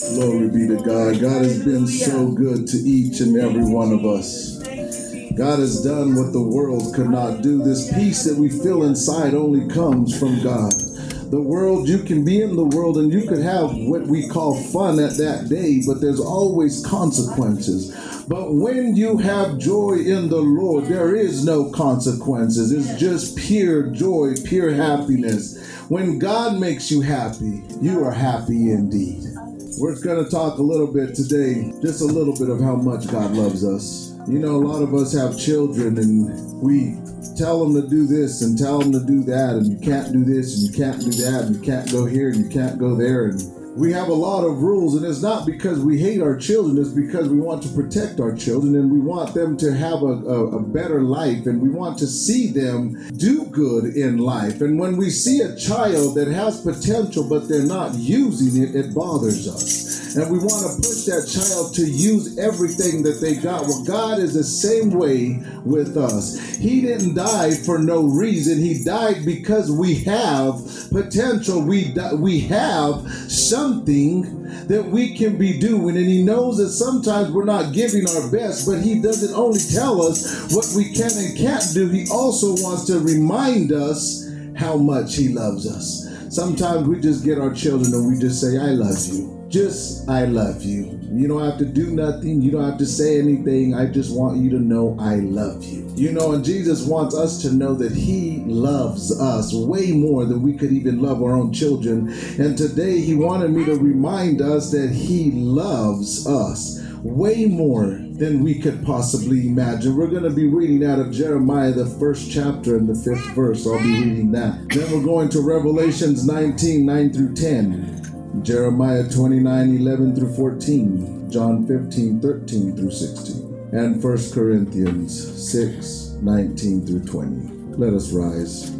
Glory be to God. God has been so good to each and every one of us. God has done what the world could not do. This peace that we feel inside only comes from God. The world, you can be in the world and you could have what we call fun at that day, but there's always consequences. But when you have joy in the Lord, there is no consequences. It's just pure joy, pure happiness. When God makes you happy, you are happy indeed. We're going to talk a little bit today, just a little bit of how much God loves us. You know, a lot of us have children and we tell them to do this and tell them to do that, and you can't do this and you can't do that, and you can't go here and you can't go there. And we have a lot of rules, and it's not because we hate our children, it's because we want to protect our children and we want them to have a, a, a, better life and we want to see them do good in life. And when we see a child that has potential but they're not using it, it bothers us. And we want to push that child to use everything that they got. Well, God is the same way with us. He didn't die for no reason, He died because we have potential. We, we have something that we can be doing. And He knows that sometimes we're not giving our best, but He doesn't only tell us what we can and can't do, He also wants to remind us how much He loves us. Sometimes we just get our children and we just say, I love you. Just, I love you. You don't have to do nothing. You don't have to say anything. I just want you to know I love you. You know, and Jesus wants us to know that He loves us way more than we could even love our own children. And today He wanted me to remind us that He loves us way more than we could possibly imagine. We're going to be reading out of Jeremiah, the first chapter and the fifth verse. I'll be reading that. Then we're going to Revelations 19 9 through 10. Jeremiah 29 11 through 14, John 15 13 through 16, and 1 Corinthians 6 19 through 20. Let us rise.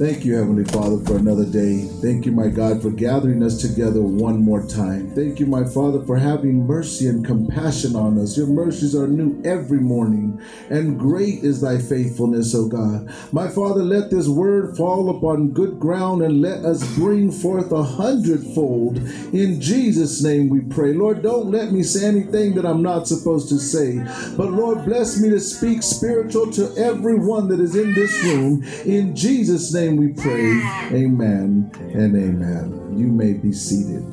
Thank you, Heavenly Father, for another day. Thank you, my God, for gathering us together one more time. Thank you, my Father, for having mercy and compassion on us. Your mercies are new every morning, and great is thy faithfulness, O God. My Father, let this word fall upon good ground and let us bring forth a hundredfold. In Jesus' name we pray. Lord, don't let me say anything that I'm not supposed to say, but Lord, bless me to speak spiritual to everyone that is in this room. In Jesus' name, name we pray. Amen and amen. You may be seated.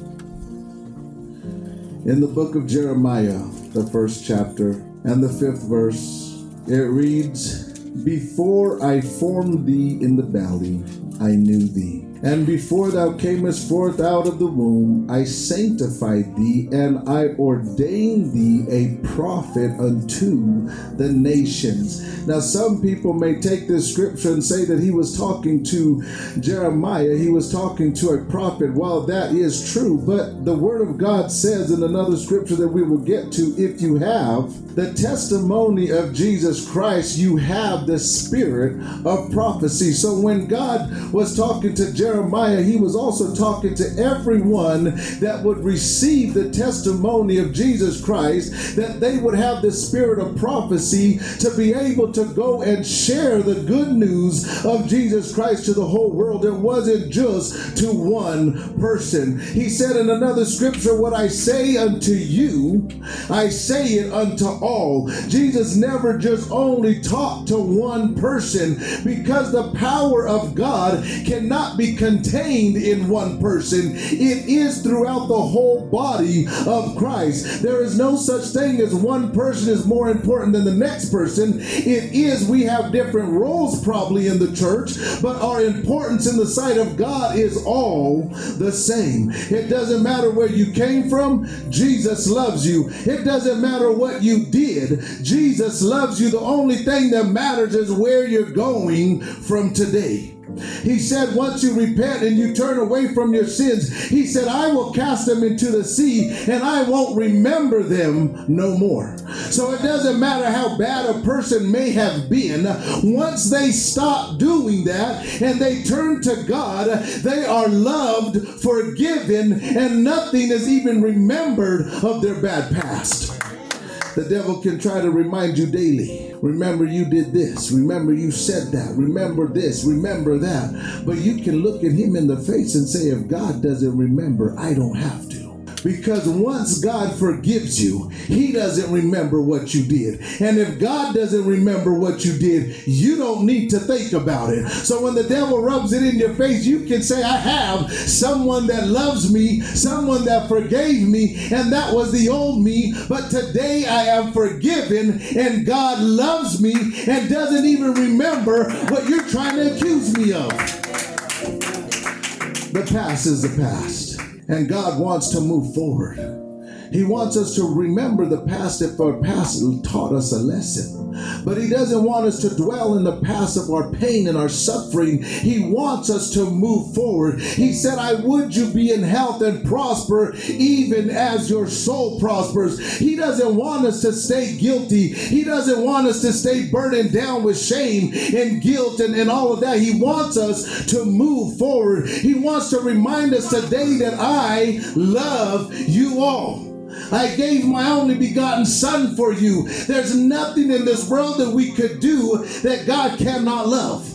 In the book of Jeremiah, the first chapter and the fifth verse, it reads Before I formed thee in the belly, I knew thee. And before thou camest forth out of the womb, I sanctified thee, and I ordained thee a prophet unto the nations. Now, some people may take this scripture and say that he was talking to Jeremiah, he was talking to a prophet. Well, that is true, but the word of God says in another scripture that we will get to if you have the testimony of Jesus Christ, you have the spirit of prophecy. So when God was talking to Jeremiah, Jeremiah, he was also talking to everyone that would receive the testimony of Jesus Christ, that they would have the spirit of prophecy to be able to go and share the good news of Jesus Christ to the whole world. It wasn't just to one person. He said in another scripture, What I say unto you, I say it unto all. Jesus never just only talked to one person because the power of God cannot be contained in one person, it is throughout the whole body of Christ. There is no such thing as one person is more important than the next person. It is, we have different roles probably in the church, but our importance in the sight of God is all the same. It doesn't matter where you came from, Jesus loves you. It doesn't matter what you did, Jesus loves you. The only thing that matters is where you're going from today. He said, once you repent and you turn away from your sins, he said, I will cast them into the sea and I won't remember them no more. So it doesn't matter how bad a person may have been, once they stop doing that and they turn to God, they are loved, forgiven, and nothing is even remembered of their bad past. The devil can try to remind you daily. Remember, you did this. Remember, you said that. Remember this. Remember that. But you can look at him in the face and say, if God doesn't remember, I don't have. Because once God forgives you, He doesn't remember what you did. And if God doesn't remember what you did, you don't need to think about it. So when the devil rubs it in your face, you can say, I have someone that loves me, someone that forgave me, and that was the old me. But today I am forgiven, and God loves me and doesn't even remember what you're trying to accuse me of. The past is the past. And God wants to move forward. He wants us to remember the past if our past taught us a lesson. But He doesn't want us to dwell in the past of our pain and our suffering. He wants us to move forward. He said, I would you be in health and prosper even as your soul prospers. He doesn't want us to stay guilty. He doesn't want us to stay burdened down with shame and guilt and, and all of that. He wants us to move forward. He wants to remind us today that I love you all. I gave my only begotten Son for you. There's nothing in this world that we could do that God cannot love.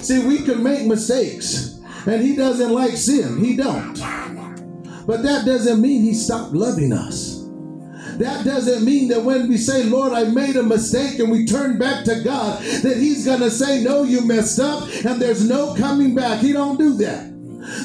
See, we can make mistakes, and He doesn't like sin. He don't. But that doesn't mean He stopped loving us. That doesn't mean that when we say, Lord, I made a mistake and we turn back to God, that He's going to say, No, you messed up and there's no coming back. He don't do that.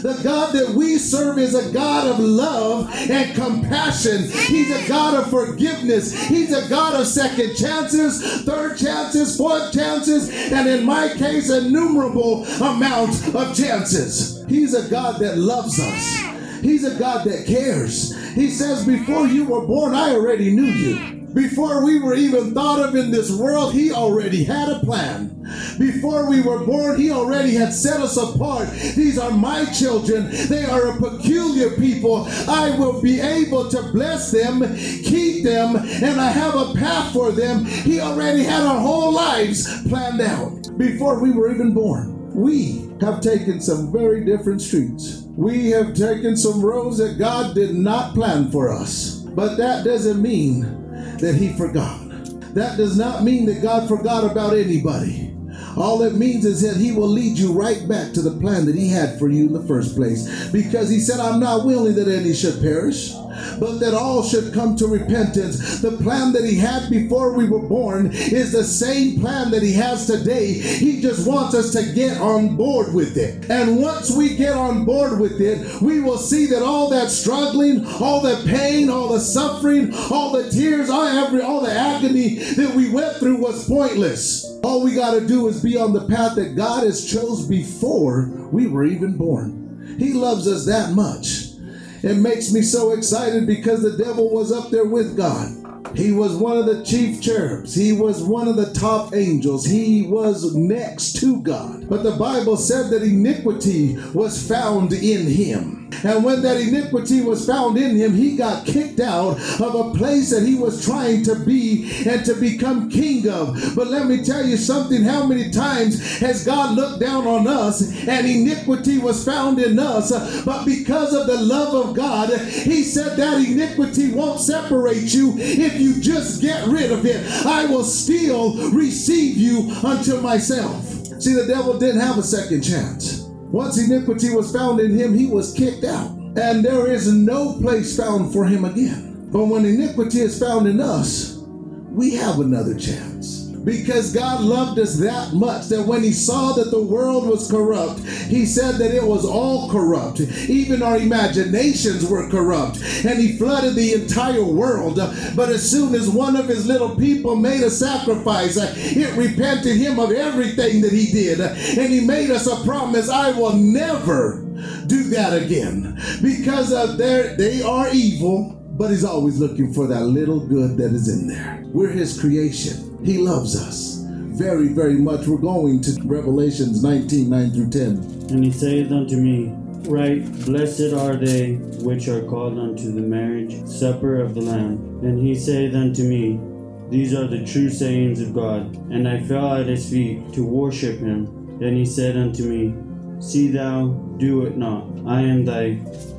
The God that we serve is a God of love and compassion. He's a God of forgiveness. He's a God of second chances, third chances, fourth chances, and in my case, innumerable amounts of chances. He's a God that loves us. He's a God that cares. He says, Before you were born, I already knew you. Before we were even thought of in this world, He already had a plan. Before we were born, He already had set us apart. These are my children. They are a peculiar people. I will be able to bless them, keep them, and I have a path for them. He already had our whole lives planned out before we were even born. We have taken some very different streets. We have taken some roads that God did not plan for us. But that doesn't mean that he forgot. That does not mean that God forgot about anybody. All it means is that He will lead you right back to the plan that He had for you in the first place. Because He said, I'm not willing that any should perish, but that all should come to repentance. The plan that He had before we were born is the same plan that He has today. He just wants us to get on board with it. And once we get on board with it, we will see that all that struggling, all the pain, all the suffering, all the tears, all, every, all the agony that we went through was pointless. All we got to do is be on the path that God has chose before we were even born. He loves us that much. It makes me so excited because the devil was up there with God. He was one of the chief cherubs. He was one of the top angels. He was next to God. But the Bible said that iniquity was found in him. And when that iniquity was found in him, he got kicked out of a place that he was trying to be and to become king of. But let me tell you something how many times has God looked down on us and iniquity was found in us? But because of the love of God, he said that iniquity won't separate you if you just get rid of it. I will still receive you unto myself. See, the devil didn't have a second chance. Once iniquity was found in him, he was kicked out. And there is no place found for him again. But when iniquity is found in us, we have another chance. Because God loved us that much that when He saw that the world was corrupt, He said that it was all corrupt. Even our imaginations were corrupt. And He flooded the entire world. But as soon as one of His little people made a sacrifice, it repented Him of everything that He did. And He made us a promise I will never do that again. Because of their, they are evil but he's always looking for that little good that is in there. We're his creation. He loves us very, very much. We're going to Revelations 19 9 through 10. And he saith unto me, Right, blessed are they which are called unto the marriage supper of the Lamb. And he saith unto me, These are the true sayings of God. And I fell at his feet to worship him. Then he said unto me, See thou do it not. I am thy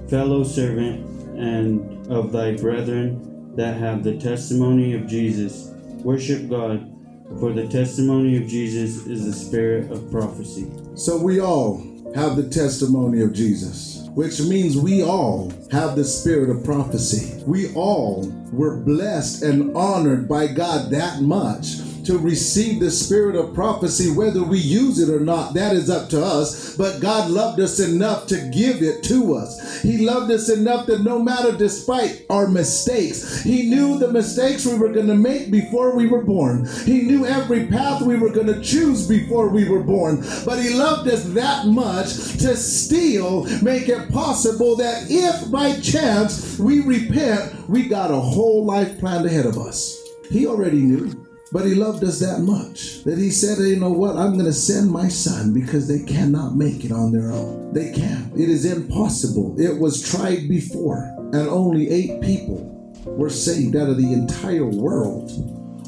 fellow servant and of thy brethren that have the testimony of Jesus. Worship God, for the testimony of Jesus is the spirit of prophecy. So we all have the testimony of Jesus, which means we all have the spirit of prophecy. We all were blessed and honored by God that much to receive the spirit of prophecy, whether we use it or not, that is up to us. But God loved us enough to give it to us. He loved us enough that no matter despite our mistakes, He knew the mistakes we were going to make before we were born. He knew every path we were going to choose before we were born. But He loved us that much to still make it possible that if by chance we repent, we got a whole life planned ahead of us. He already knew. But he loved us that much that he said, You know what? I'm going to send my son because they cannot make it on their own. They can't. It is impossible. It was tried before, and only eight people were saved out of the entire world.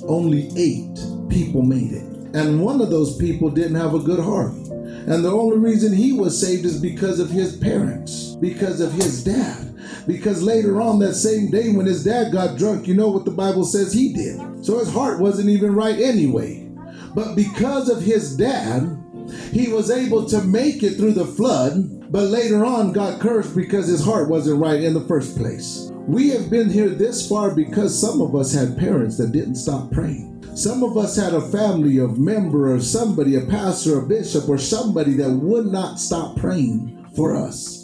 Only eight people made it. And one of those people didn't have a good heart. And the only reason he was saved is because of his parents, because of his dad. Because later on that same day when his dad got drunk, you know what the Bible says he did. So his heart wasn't even right anyway. But because of his dad, he was able to make it through the flood, but later on got cursed because his heart wasn't right in the first place. We have been here this far because some of us had parents that didn't stop praying. Some of us had a family of member or somebody, a pastor, a bishop, or somebody that would not stop praying for us.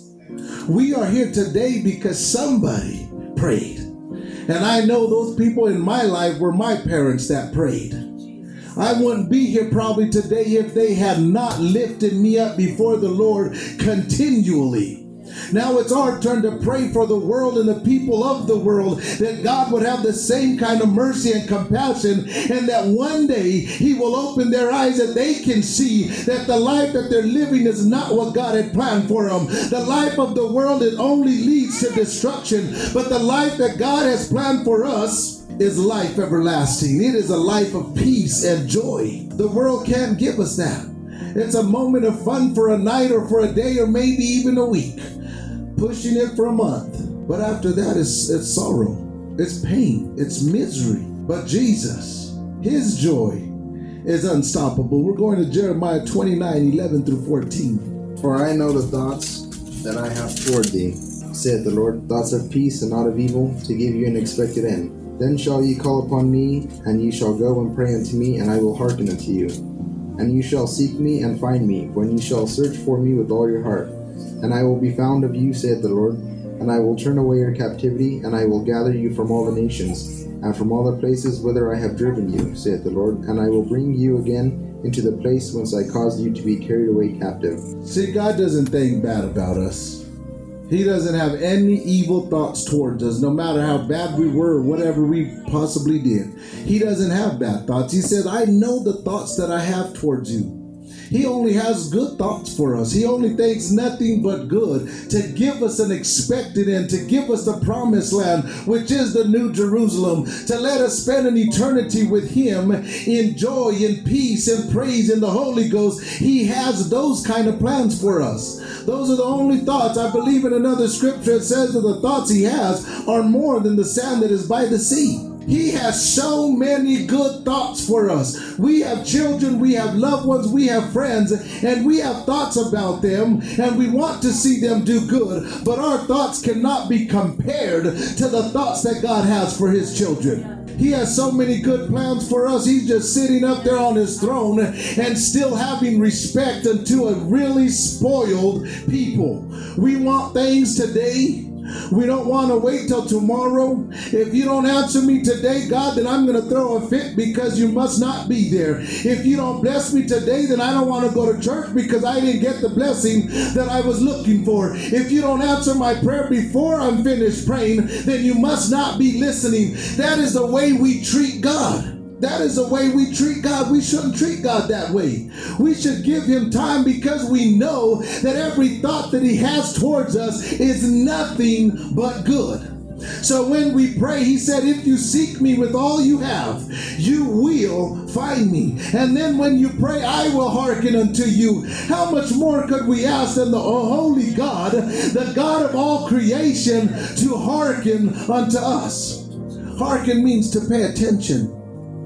We are here today because somebody prayed. And I know those people in my life were my parents that prayed. I wouldn't be here probably today if they had not lifted me up before the Lord continually. Now it's our turn to pray for the world and the people of the world that God would have the same kind of mercy and compassion, and that one day He will open their eyes and they can see that the life that they're living is not what God had planned for them. The life of the world it only leads to destruction, but the life that God has planned for us is life everlasting. It is a life of peace and joy. The world can't give us that. It's a moment of fun for a night or for a day or maybe even a week pushing it for a month. But after that, it's, it's sorrow, it's pain, it's misery. But Jesus, his joy is unstoppable. We're going to Jeremiah 29 11 through 14. For I know the thoughts that I have toward thee, saith the Lord, thoughts of peace and not of evil, to give you an expected end. Then shall ye call upon me, and ye shall go and pray unto me, and I will hearken unto you. And ye shall seek me and find me, when ye shall search for me with all your heart. And I will be found of you, saith the Lord, and I will turn away your captivity, and I will gather you from all the nations, and from all the places whither I have driven you, saith the Lord, and I will bring you again into the place whence I caused you to be carried away captive. See, God doesn't think bad about us. He doesn't have any evil thoughts towards us, no matter how bad we were whatever we possibly did. He doesn't have bad thoughts. He said, I know the thoughts that I have towards you he only has good thoughts for us. He only thinks nothing but good to give us an expected end, to give us the promised land, which is the new Jerusalem, to let us spend an eternity with Him in joy, in peace, in praise, in the Holy Ghost. He has those kind of plans for us. Those are the only thoughts. I believe in another scripture it says that the thoughts He has are more than the sand that is by the sea. He has so many good thoughts for us. We have children, we have loved ones, we have friends, and we have thoughts about them, and we want to see them do good. But our thoughts cannot be compared to the thoughts that God has for His children. He has so many good plans for us. He's just sitting up there on his throne and still having respect unto a really spoiled people. We want things today. We don't want to wait till tomorrow. If you don't answer me today, God, then I'm going to throw a fit because you must not be there. If you don't bless me today, then I don't want to go to church because I didn't get the blessing that I was looking for. If you don't answer my prayer before I'm finished praying, then you must not be listening. That is the way we treat God. That is the way we treat God. We shouldn't treat God that way. We should give Him time because we know that every thought that He has towards us is nothing but good. So when we pray, He said, If you seek me with all you have, you will find me. And then when you pray, I will hearken unto you. How much more could we ask than the holy God, the God of all creation, to hearken unto us? Hearken means to pay attention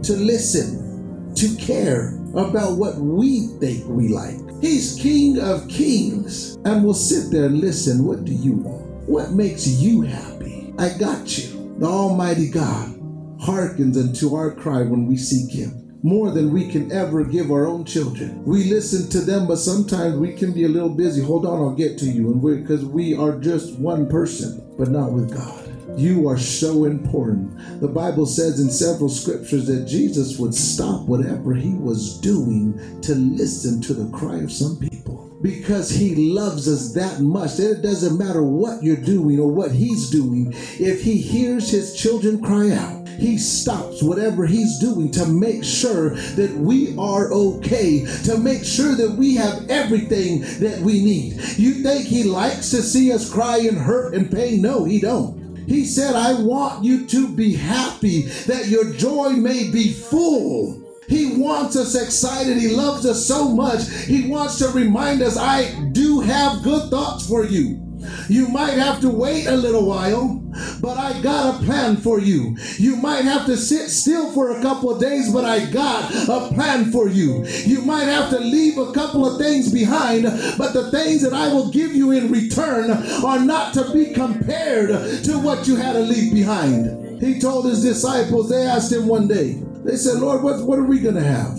to listen, to care about what we think we like. He's King of Kings, and we'll sit there and listen. What do you want? What makes you happy? I got you. The Almighty God hearkens unto our cry when we seek Him more than we can ever give our own children. We listen to them, but sometimes we can be a little busy. Hold on, I'll get to you. And because we are just one person, but not with God. You are so important. The Bible says in several scriptures that Jesus would stop whatever he was doing to listen to the cry of some people because he loves us that much that it doesn't matter what you're doing or what he's doing. If he hears his children cry out, he stops whatever he's doing to make sure that we are okay, to make sure that we have everything that we need. You think he likes to see us cry and hurt and pain? No, he don't. He said, I want you to be happy, that your joy may be full. He wants us excited. He loves us so much. He wants to remind us, I do have good thoughts for you. You might have to wait a little while, but I got a plan for you. You might have to sit still for a couple of days, but I got a plan for you. You might have to leave a couple of things behind, but the things that I will give you in return are not to be compared to what you had to leave behind. He told his disciples, they asked him one day, they said, Lord, what, what are we going to have?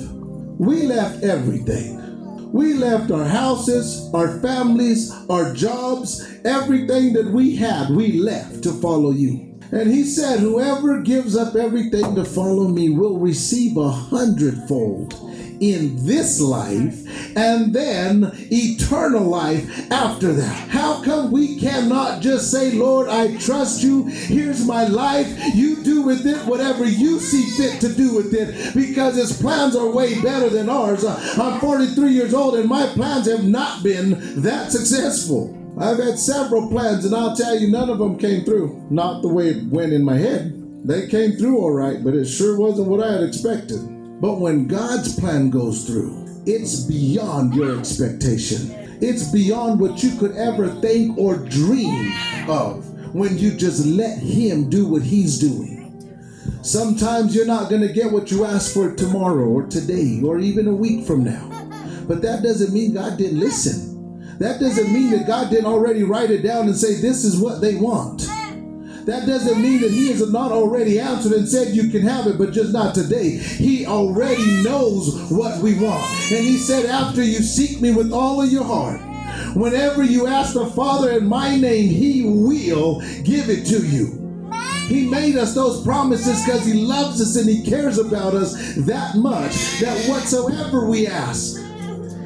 We left everything. We left our houses, our families, our jobs, everything that we had, we left to follow you. And he said, Whoever gives up everything to follow me will receive a hundredfold in this life and then eternal life after that. How come we cannot just say, Lord, I trust you. Here's my life. You do with it whatever you see fit to do with it because his plans are way better than ours. I'm 43 years old and my plans have not been that successful. I've had several plans, and I'll tell you, none of them came through. Not the way it went in my head. They came through all right, but it sure wasn't what I had expected. But when God's plan goes through, it's beyond your expectation. It's beyond what you could ever think or dream of when you just let Him do what He's doing. Sometimes you're not going to get what you asked for tomorrow or today or even a week from now. But that doesn't mean God didn't listen. That doesn't mean that God didn't already write it down and say, This is what they want. That doesn't mean that He has not already answered and said you can have it, but just not today. He already knows what we want. And He said, After you seek me with all of your heart, whenever you ask the Father in my name, He will give it to you. He made us those promises because He loves us and He cares about us that much that whatsoever we ask,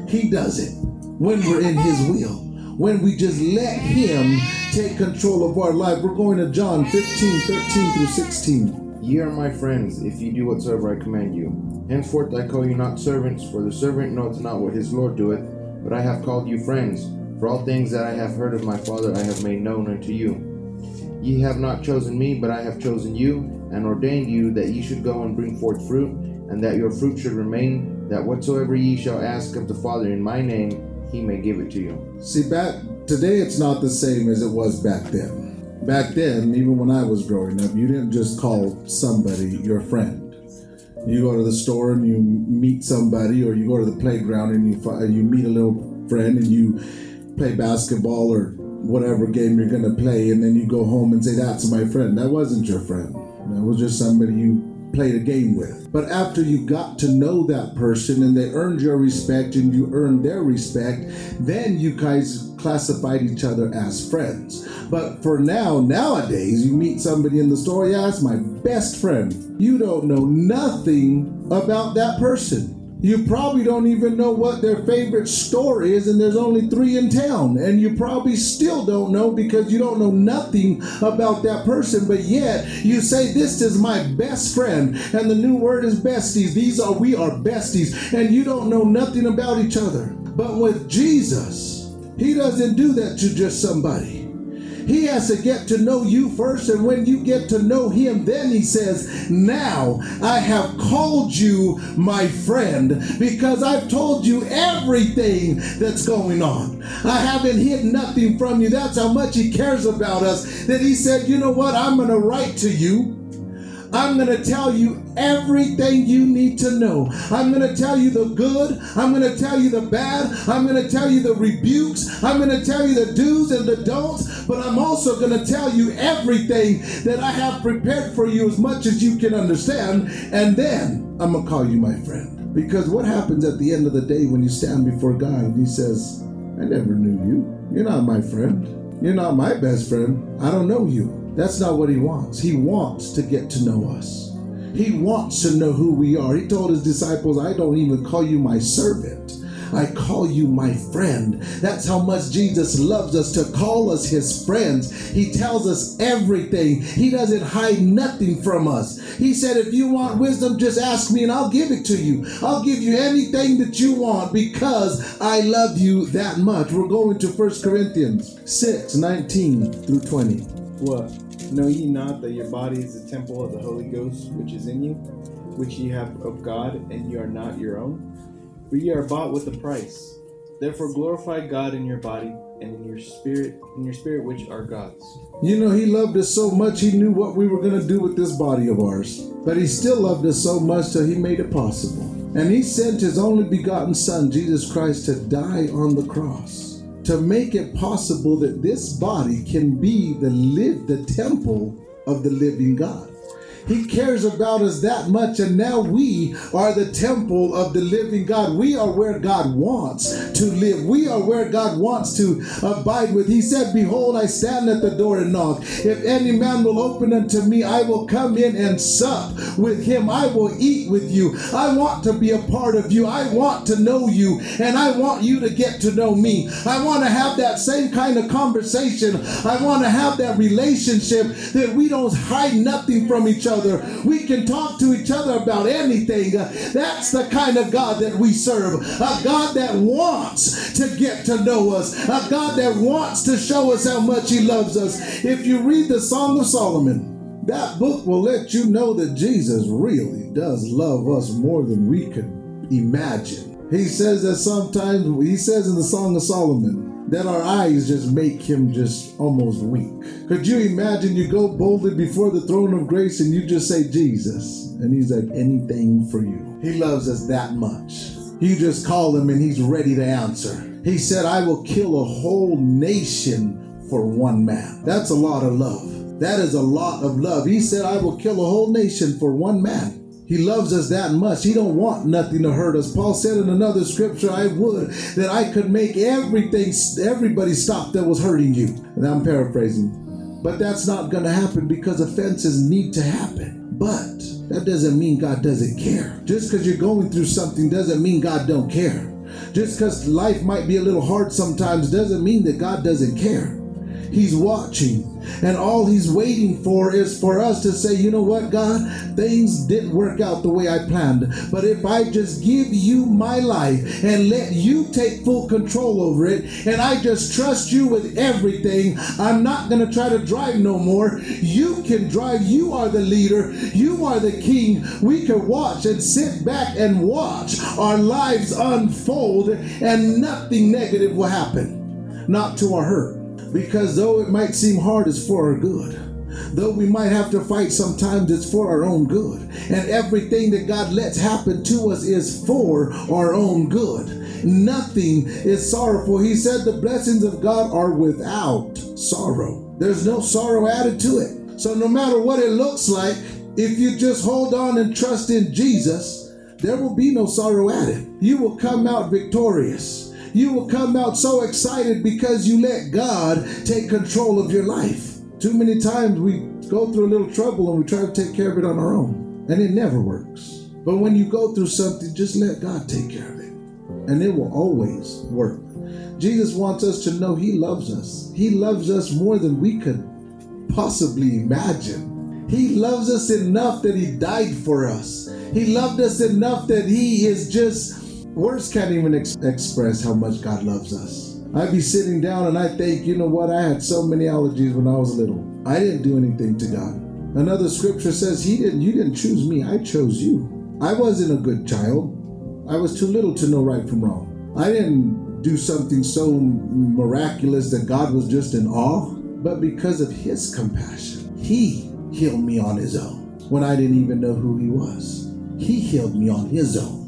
He does it when we're in His will, when we just let Him take control of our life. We're going to John 15, 13 through 16. Ye are my friends, if ye do whatsoever I command you. Henceforth I call you not servants, for the servant knoweth not what his Lord doeth, but I have called you friends. For all things that I have heard of my Father I have made known unto you. Ye have not chosen me, but I have chosen you, and ordained you that ye should go and bring forth fruit, and that your fruit should remain, that whatsoever ye shall ask of the Father in my name, he may give it to you. See, back today it's not the same as it was back then. Back then, even when I was growing up, you didn't just call somebody your friend. You go to the store and you meet somebody, or you go to the playground and you fi- you meet a little friend and you play basketball or whatever game you're gonna play, and then you go home and say, "That's my friend." That wasn't your friend. That was just somebody you played a game with. But after you got to know that person and they earned your respect and you earned their respect, then you guys classified each other as friends. But for now, nowadays, you meet somebody in the store, yeah, my best friend. You don't know nothing about that person. You probably don't even know what their favorite store is, and there's only three in town. And you probably still don't know because you don't know nothing about that person, but yet you say, This is my best friend. And the new word is besties. These are, we are besties. And you don't know nothing about each other. But with Jesus, He doesn't do that to just somebody. He has to get to know you first, and when you get to know him, then he says, Now I have called you my friend because I've told you everything that's going on. I haven't hid nothing from you. That's how much he cares about us. That he said, You know what? I'm going to write to you. I'm going to tell you everything you need to know. I'm going to tell you the good. I'm going to tell you the bad. I'm going to tell you the rebukes. I'm going to tell you the do's and the don'ts. But I'm also going to tell you everything that I have prepared for you as much as you can understand. And then I'm going to call you my friend. Because what happens at the end of the day when you stand before God and He says, I never knew you. You're not my friend. You're not my best friend. I don't know you. That's not what he wants. He wants to get to know us. He wants to know who we are. He told his disciples, I don't even call you my servant. I call you my friend. That's how much Jesus loves us to call us his friends. He tells us everything. He doesn't hide nothing from us. He said, if you want wisdom, just ask me and I'll give it to you. I'll give you anything that you want because I love you that much. We're going to 1 Corinthians 6 19 through 20. What? Know ye not that your body is the temple of the Holy Ghost which is in you, which ye have of God, and ye are not your own? For ye are bought with a price. Therefore glorify God in your body and in your spirit, in your spirit which are God's. You know, he loved us so much, he knew what we were going to do with this body of ours. But he still loved us so much that he made it possible. And he sent his only begotten Son, Jesus Christ, to die on the cross to make it possible that this body can be the live the temple of the living God. He cares about us that much, and now we are the temple of the living God. We are where God wants to live. We are where God wants to abide with. He said, Behold, I stand at the door and knock. If any man will open unto me, I will come in and sup with him. I will eat with you. I want to be a part of you. I want to know you, and I want you to get to know me. I want to have that same kind of conversation. I want to have that relationship that we don't hide nothing from each other. We can talk to each other about anything. That's the kind of God that we serve. A God that wants to get to know us. A God that wants to show us how much He loves us. If you read the Song of Solomon, that book will let you know that Jesus really does love us more than we could imagine. He says that sometimes, he says in the Song of Solomon, that our eyes just make him just almost weak. Could you imagine you go boldly before the throne of grace and you just say, Jesus, and he's like, anything for you. He loves us that much. You just call him and he's ready to answer. He said, I will kill a whole nation for one man. That's a lot of love. That is a lot of love. He said, I will kill a whole nation for one man. He loves us that much. He don't want nothing to hurt us. Paul said in another scripture, I would that I could make everything, everybody stop that was hurting you. And I'm paraphrasing. But that's not going to happen because offenses need to happen. But that doesn't mean God doesn't care. Just because you're going through something doesn't mean God don't care. Just because life might be a little hard sometimes doesn't mean that God doesn't care. He's watching. And all he's waiting for is for us to say, you know what, God, things didn't work out the way I planned. But if I just give you my life and let you take full control over it, and I just trust you with everything, I'm not going to try to drive no more. You can drive. You are the leader. You are the king. We can watch and sit back and watch our lives unfold, and nothing negative will happen. Not to our hurt Because though it might seem hard, it's for our good. Though we might have to fight sometimes, it's for our own good. And everything that God lets happen to us is for our own good. Nothing is sorrowful. He said the blessings of God are without sorrow. There's no sorrow added to it. So no matter what it looks like, if you just hold on and trust in Jesus, there will be no sorrow added. You will come out victorious. You will come out so excited because you let God take control of your life. Too many times we go through a little trouble and we try to take care of it on our own, and it never works. But when you go through something, just let God take care of it, and it will always work. Jesus wants us to know He loves us. He loves us more than we could possibly imagine. He loves us enough that He died for us. He loved us enough that He is just, words can't even ex- express how much God loves us. I'd be sitting down and I think, you know what? I had so many allergies when I was little. I didn't do anything to God. Another scripture says, He didn't, you didn't choose me, I chose you. I wasn't a good child. I was too little to know right from wrong. I didn't do something so miraculous that God was just in awe, but because of His compassion, He healed me on His own when I didn't even know who He was. He healed me on His own.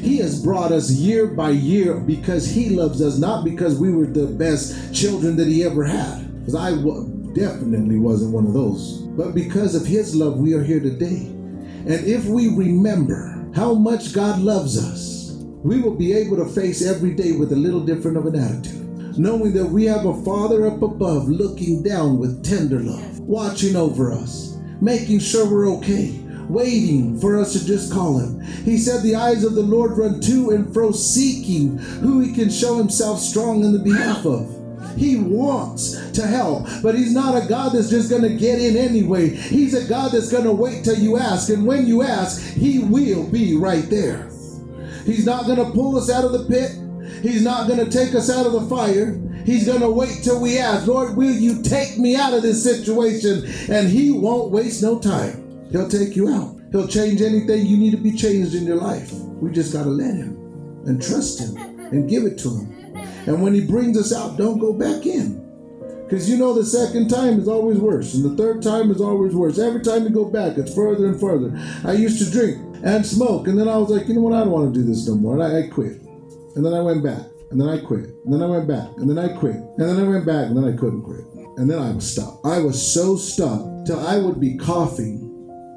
He has brought us year by year because He loves us, not because we were the best children that He ever had. Because I w- definitely wasn't one of those. But because of His love, we are here today. And if we remember how much God loves us, we will be able to face every day with a little different of an attitude, knowing that we have a Father up above looking down with tender love, watching over us, making sure we're okay, waiting for us to just call Him. He said, The eyes of the Lord run to and fro, seeking who He can show Himself strong in the behalf of. He wants to help, but He's not a God that's just going to get in anyway. He's a God that's going to wait till you ask, and when you ask, He will be right there. He's not going to pull us out of the pit. He's not going to take us out of the fire. He's going to wait till we ask, Lord, will you take me out of this situation? And He won't waste no time. He'll take you out. He'll change anything you need to be changed in your life. We just got to let Him and trust Him and give it to Him. And when He brings us out, don't go back in. Because you know the second time is always worse, and the third time is always worse. Every time you go back, it's further and further. I used to drink and smoke, and then I was like, you know what, I don't want to do this no more. And I, I quit. And then I went back, and then I quit. And then I went back, and then I quit. And then I went back, and then I couldn't quit. And then I was stuck. I was so stuck till I would be coughing,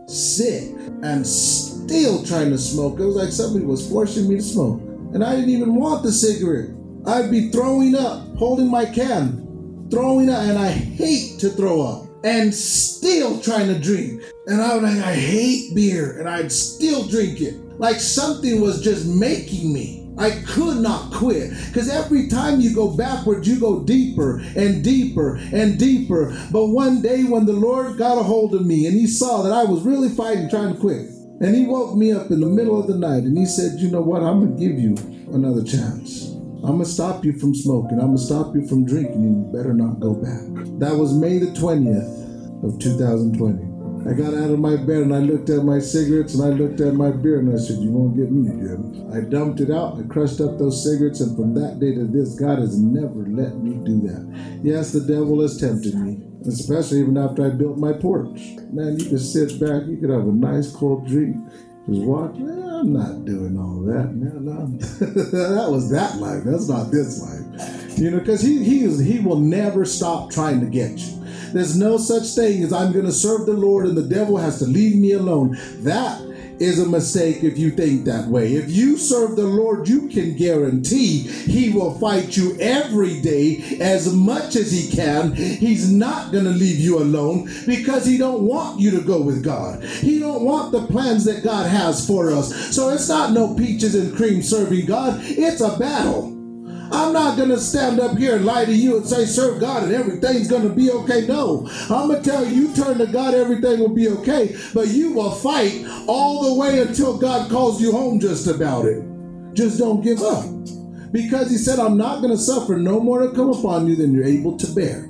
sick, and still trying to smoke. It was like somebody was forcing me to smoke. And I didn't even want the cigarette. I'd be throwing up, holding my can, throwing up, and I hate to throw up, and still trying to drink. And I was like, I hate beer, and I'd still drink it. Like something was just making me. I could not quit because every time you go backwards, you go deeper and deeper and deeper. But one day, when the Lord got a hold of me and He saw that I was really fighting, trying to quit, and He woke me up in the middle of the night and He said, You know what? I'm going to give you another chance. I'm gonna stop you from smoking. I'm gonna stop you from drinking, and you better not go back. That was May the 20th of 2020. I got out of my bed and I looked at my cigarettes and I looked at my beer and I said, You won't get me again. I dumped it out, I crushed up those cigarettes, and from that day to this, God has never let me do that. Yes, the devil has tempted me, especially even after I built my porch. Man, you could sit back, you could have a nice cold drink, just watch. Man, I'm not doing all that. Man, I'm- that was that life. That's not this life. You know, because he he he will never stop trying to get you. There's no such thing as I'm going to serve the Lord and the devil has to leave me alone. That is a mistake if you think that way. If you serve the Lord, you can guarantee He will fight you every day as much as He can. He's not going to leave you alone because He don't want you to go with God. He don't want the plans that God has for us. So it's not no peaches and cream serving God. It's a battle. I'm not going to stand up here and lie to you and say, serve God and everything's going to be okay. No, I'm going to tell you, you turn to God, everything will be okay. But you will fight all the way until God calls you home just about it. Just don't give up. Because He said, I'm not going to suffer no more to come upon you than you're able to bear.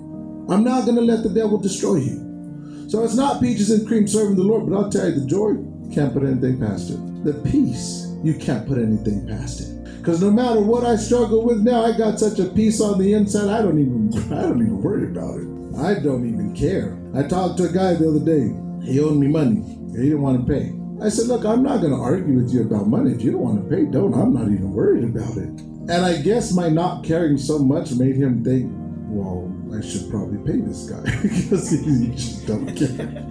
I'm not going to let the devil destroy you. So it's not peaches and cream serving the Lord, but I'll tell you, the joy, can't put anything past it. The peace, you can't put anything past it. Because no matter what I struggle with now, I got such a peace on the inside. I don't even I don't even worry about it. I don't even care. I talked to a guy the other day. He owed me money. He didn't want to pay. I said, look, I'm not going to argue with you about money. If you don't want to pay, don't. I'm not even worried about it. And I guess my not caring so much made him think, well, I should probably pay this guy because he just don't care.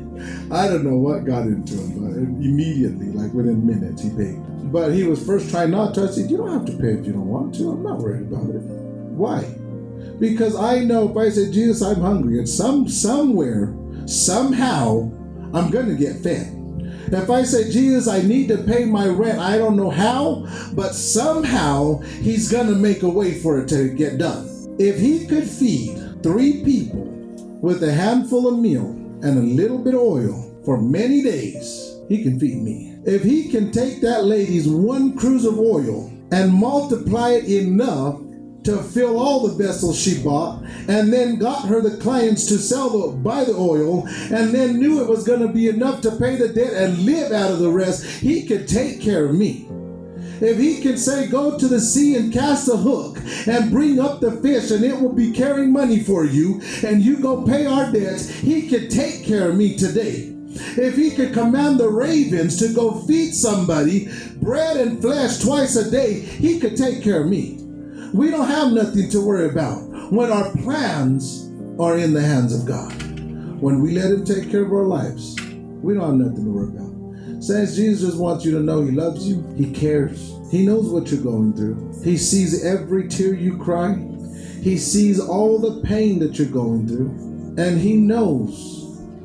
I don't know what got into him, but immediately, like within minutes, he paid. But he was first trying not to. I said, you don't have to pay if you don't want to. I'm not worried about it. Why? Because I know if I say, Jesus, I'm hungry, and some somewhere, somehow, I'm gonna get fed. If I say, Jesus, I need to pay my rent, I don't know how, but somehow he's gonna make a way for it to get done. If he could feed three people with a handful of meal and a little bit of oil for many days, he can feed me. If he can take that lady's one cruse of oil and multiply it enough to fill all the vessels she bought and then got her the clients to sell the buy the oil and then knew it was going to be enough to pay the debt and live out of the rest he could take care of me. If he can say go to the sea and cast a hook and bring up the fish and it will be carrying money for you and you go pay our debts he could take care of me today if he could command the ravens to go feed somebody bread and flesh twice a day he could take care of me. We don't have nothing to worry about when our plans are in the hands of God. When we let Him take care of our lives, we don't have nothing to worry about. Saints, Jesus wants you to know He loves you, He cares, He knows what you're going through, He sees every tear you cry, He sees all the pain that you're going through, and He knows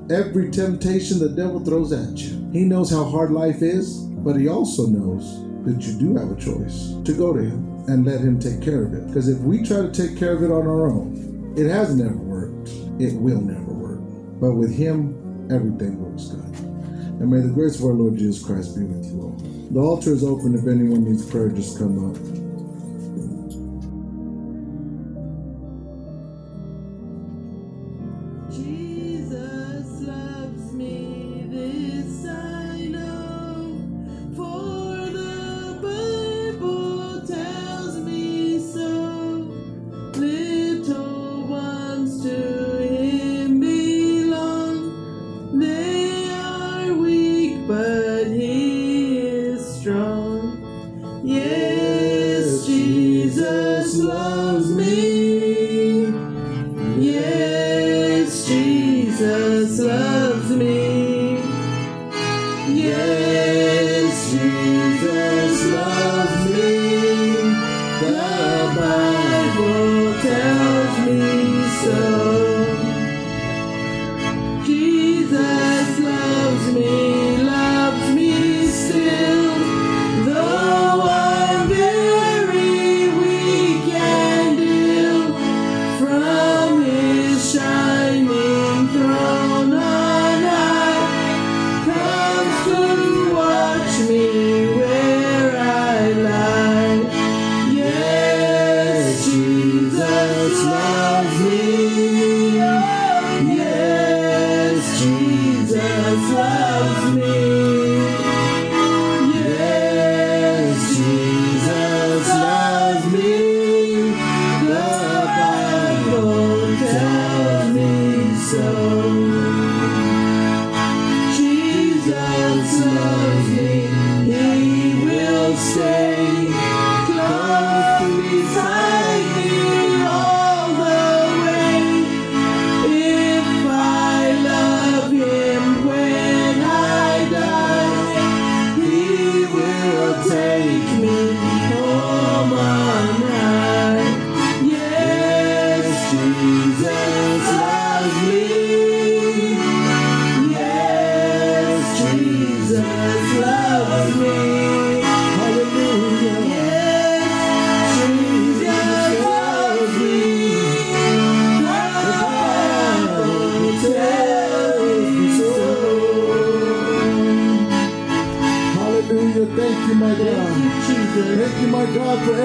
every temptation the devil throws at you. He knows how hard life is, but He also knows that you do have a choice to go to Him and let Him take care of it. Because if we try to take care of it on our own, it has never worked. It will never work. But with Him, everything works good. And may the grace of our Lord Jesus Christ be with you all. The altar is open. If anyone needs prayer, just come up.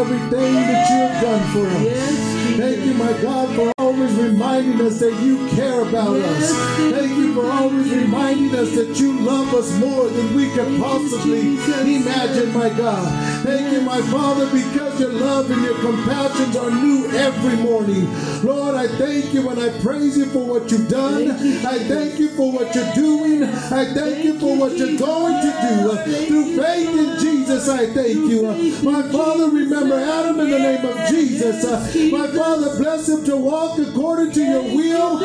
Everything that you have done for us. Yes, Thank you, my God, for always reminding us that you care about us. Thank you for always reminding us that you love us more than we could possibly imagine, my God. Thank you, my Father, because your love and your compassions are new every morning. Lord, I thank you and I praise you for what you've done. I thank you for what you're doing. I thank you for what you're going to do. Through faith in Jesus, I thank you. My Father, remember Adam in the name of Jesus. My Father, bless him to walk according to your will,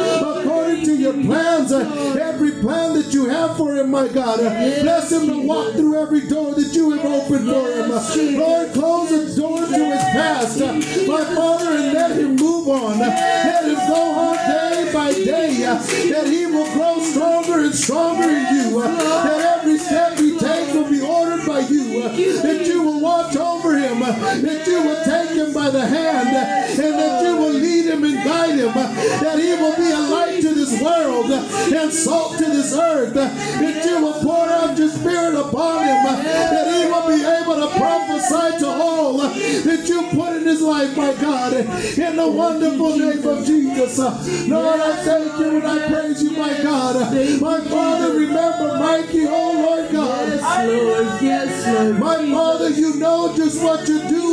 according to your plans. Every plan that you have for him, my God. Bless him to walk through every door that you have opened for him. Lord, close the door to his past. My Father, and let him move on. Let him go on day by day. That he will grow stronger and stronger in you. That every step he takes will be ordered by you. That you will watch over him. That you will take him by the hand. And that you will lead him and guide him. That he will be a light to this world and salt to this earth. That you will pour out your spirit upon him. That he will be able to prophesy to all that you put in his life, my God. In the wonderful name of Jesus. Lord, I thank you and I praise you, my God. My Father, remember Mikey, oh Lord God. Yes, Lord. Yes, Lord. My Father, you know just what you're doing.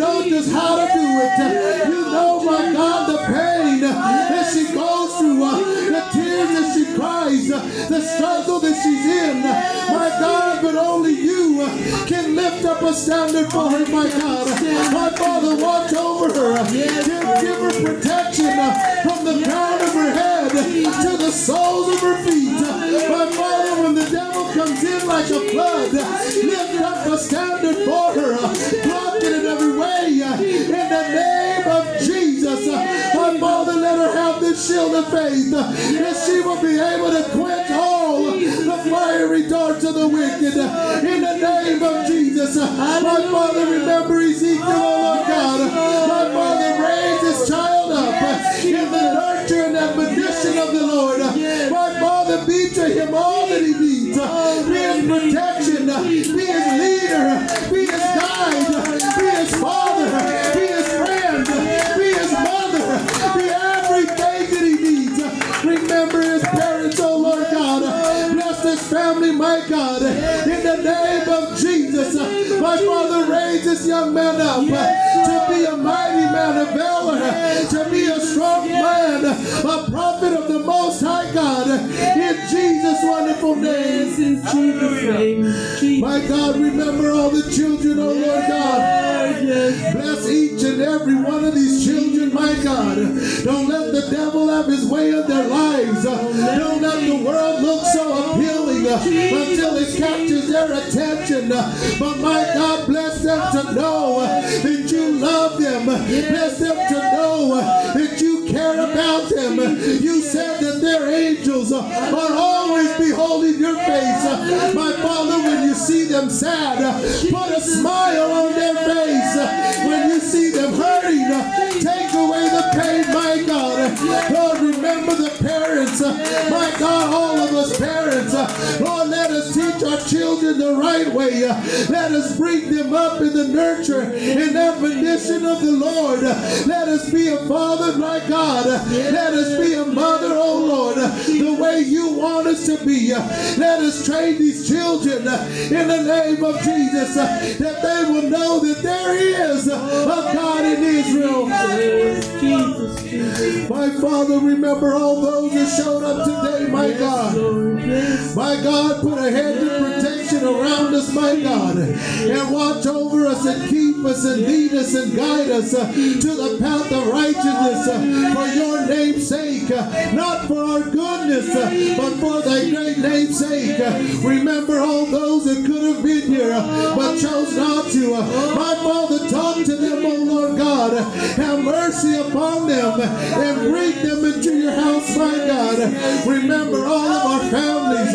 Know just how to do it. You know, my God, the pain that she goes through, uh, the tears that she cries, uh, the struggle that she's in. My God, but only you uh, can lift up a standard for her, my God. My Father, watch over her. Give, give her protection from the crown of her head to the soles of her feet. My Father, when the devil comes in like a flood, lift up a standard for her. Block it shield of faith. That she will be able to quench all the fiery darts of the wicked. In the name of Jesus. My Father, remember Ezekiel, oh Lord God. My Father, raise this child up in the nurture and admonition of the Lord. My Father, be to him all that he needs. This young man up uh, to be a mighty man of valor. uh, To be a strong man. uh, A prophet of the Most High God. In Jesus' name. Jesus' My God, remember all the children, oh Lord God. Yes. Bless each and every one of these children, my God. Don't let the devil have his way in their lives. Don't let the world look so appealing uh, until it captures their attention. But my God, bless them to know that you love them. Bless them to know that you care about them. You said that their angels are always beholding your face. My Father, when you see them sad, put a smile on their face. When you see them hurting, take away the pain, my God. Lord, remember the parents. My God, all of us parents. Lord, let us teach our children the right way. Let us bring them up in the nurture and admonition of the Lord. Let us be a father, my God. Let us be a mother, oh Lord, the way you want us to be. Let us train these children in the name of Jesus that they will know that there is a God in Israel. My Father, remember all those that showed up today, my God. My God, put a hand to of around us, my God, and watch over us and keep us and lead us and guide us uh, to the path of righteousness uh, for your name's sake, uh, not for our goodness, but for thy great name's sake. Remember all those that could have been here but chose not to. My Father, talk to them, O Lord God. Have mercy upon them and bring them into your house, my God. Remember all of our families.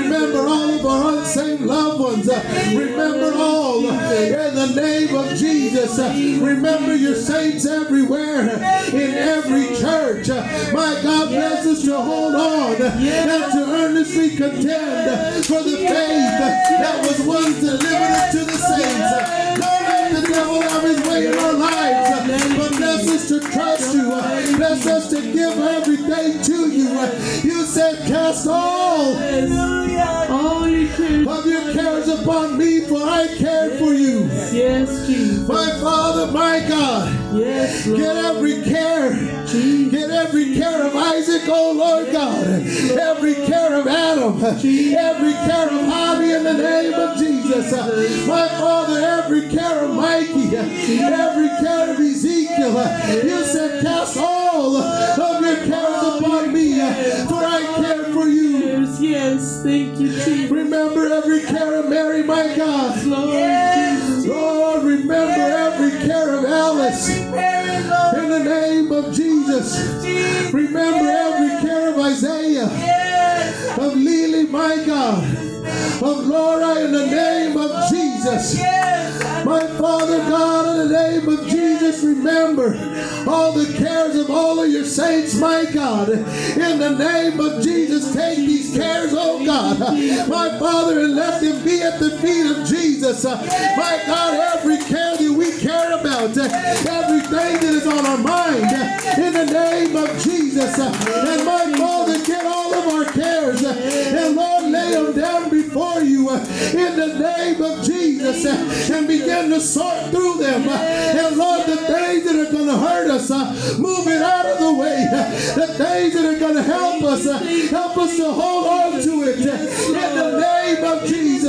Remember all of our unsaved loved ones. Uh, Remember all uh, in the name of Jesus. Uh, Remember your saints everywhere uh, in every church. Uh, my God, bless us to hold on uh, and to earnestly contend for the faith that was once delivered unto the saints. Don't let the devil have his way in our lives, but bless us to trust you. Bless us to give everything to you. You said, cast all All of your cares upon me, for I care for you. Yes, Jesus. My Father, my God, Yes, Lord. get every care. Jesus. Get every care of Isaac, oh Lord God. Every care of Adam. Every care of Javi in the name of Jesus. My Father, every care of Mikey. Every care of Ezekiel. You said, cast all of your cares upon me, for I care for you. Yes, yes. Thank you, Jesus. Remember every care of Mary, my God. Lord Jesus. Lord, remember every care of Alice. In the name of Jesus. Remember every care of Isaiah. Of Lily, my God. Of glory in the name of Jesus. My Father God, in the name of Jesus, remember all the cares of all of your saints, my God. In the name of Jesus, take these cares, oh God, my Father, and let them be at the feet of Jesus. My God, every care that we care about, everything that is on our mind, in the name of Jesus. And my Father, in the name of Jesus uh, and begin to sort through them. Uh, and Lord, the things that are going to hurt us, uh, move it out of the way. The things that are going to help us, help us to hold on to it in the name of Jesus.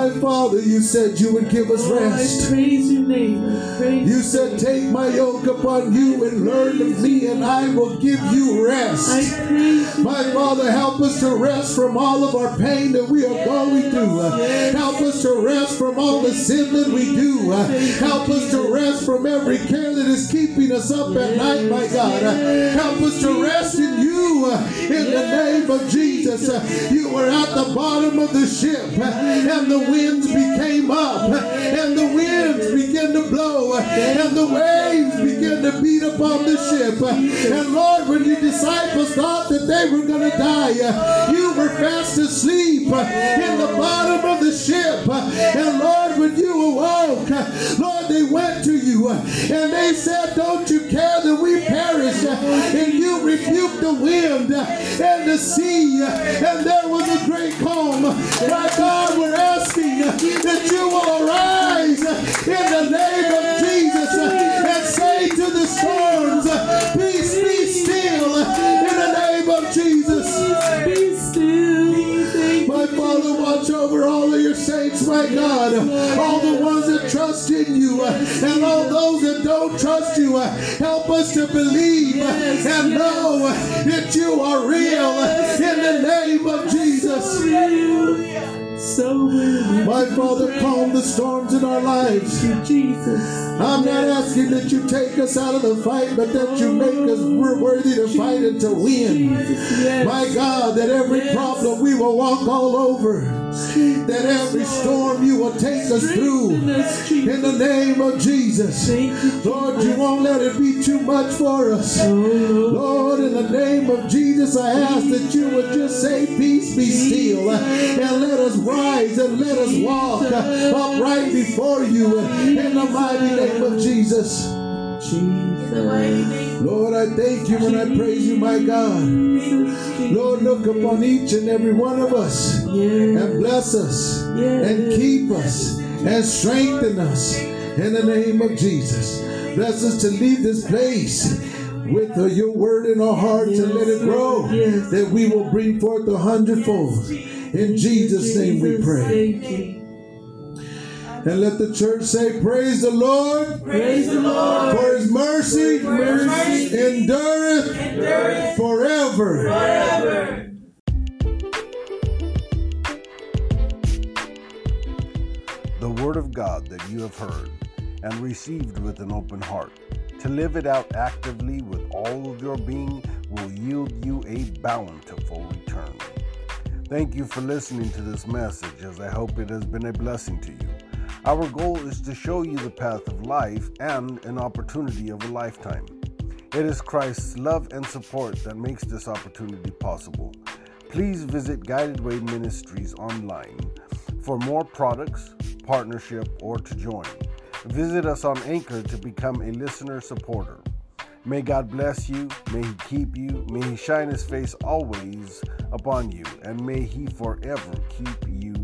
My Father, you said you would give us Oh, I rest. praise your name. Praise You said, Take my yoke upon you and learn of me, and I will give you rest. I rest. praise. My Father, help us to rest from all of our pain that we are going through. Help us to rest from all the sin that we do. Help us to rest from every care that is keeping us up at night, my God. Help us to rest in you in the name of Jesus. You were at the bottom of the ship, and the winds became up, and the winds began to blow, and the waves began to beat upon the ship. And Lord, when your disciples thought that they were going to die, you fast asleep uh, in the bottom of the ship. Uh, And Lord, when you awoke, uh, Lord, they went to you and they said, Don't you care that we perish? And you rebuked the wind and the sea, and there was a great calm. My God, we're asking that you will arise in the watch over all of your saints, my God. All the ones that trust in you and all those that don't trust you. Help us to believe and know that you are real in the name of Jesus. So. My Father, calm the storms in our lives. Jesus. I'm not asking that you take us out of the fight, but that you make us worthy to fight and to win. My God, that every problem we will walk all over, that every storm you will take us through. In the name of Jesus. Lord, you won't let it be too much for us. Lord, in the name of Jesus, I ask that you would just say, Peace be still, and let us rise and let us walk upright before you in the mighty name of Jesus. Jesus. Lord, I thank you and I praise you, my God. Lord, look upon each and every one of us and bless us and keep us and strengthen us in the name of Jesus. Bless us to leave this place with uh, your word in our hearts and let it grow Yes. that we will bring forth a hundredfold. In Jesus' name we pray. Thank you. And let the church say, Praise the Lord, Praise the Lord. for his mercy, mercy endureth, forever. forever. the Word of God that you have heard and received with an open heart. To live it out actively with all of your being will yield you a bountiful return. Thank you for listening to this message, as I hope it has been a blessing to you. Our goal is to show you the path of life and an opportunity of a lifetime. It is Christ's love and support that makes this opportunity possible. Please visit Guided Way Ministries online for more products, partnership, or to join. Visit us on Anchor to become a listener supporter. May God bless you, may He keep you, may He shine His face always upon you, and may He forever keep you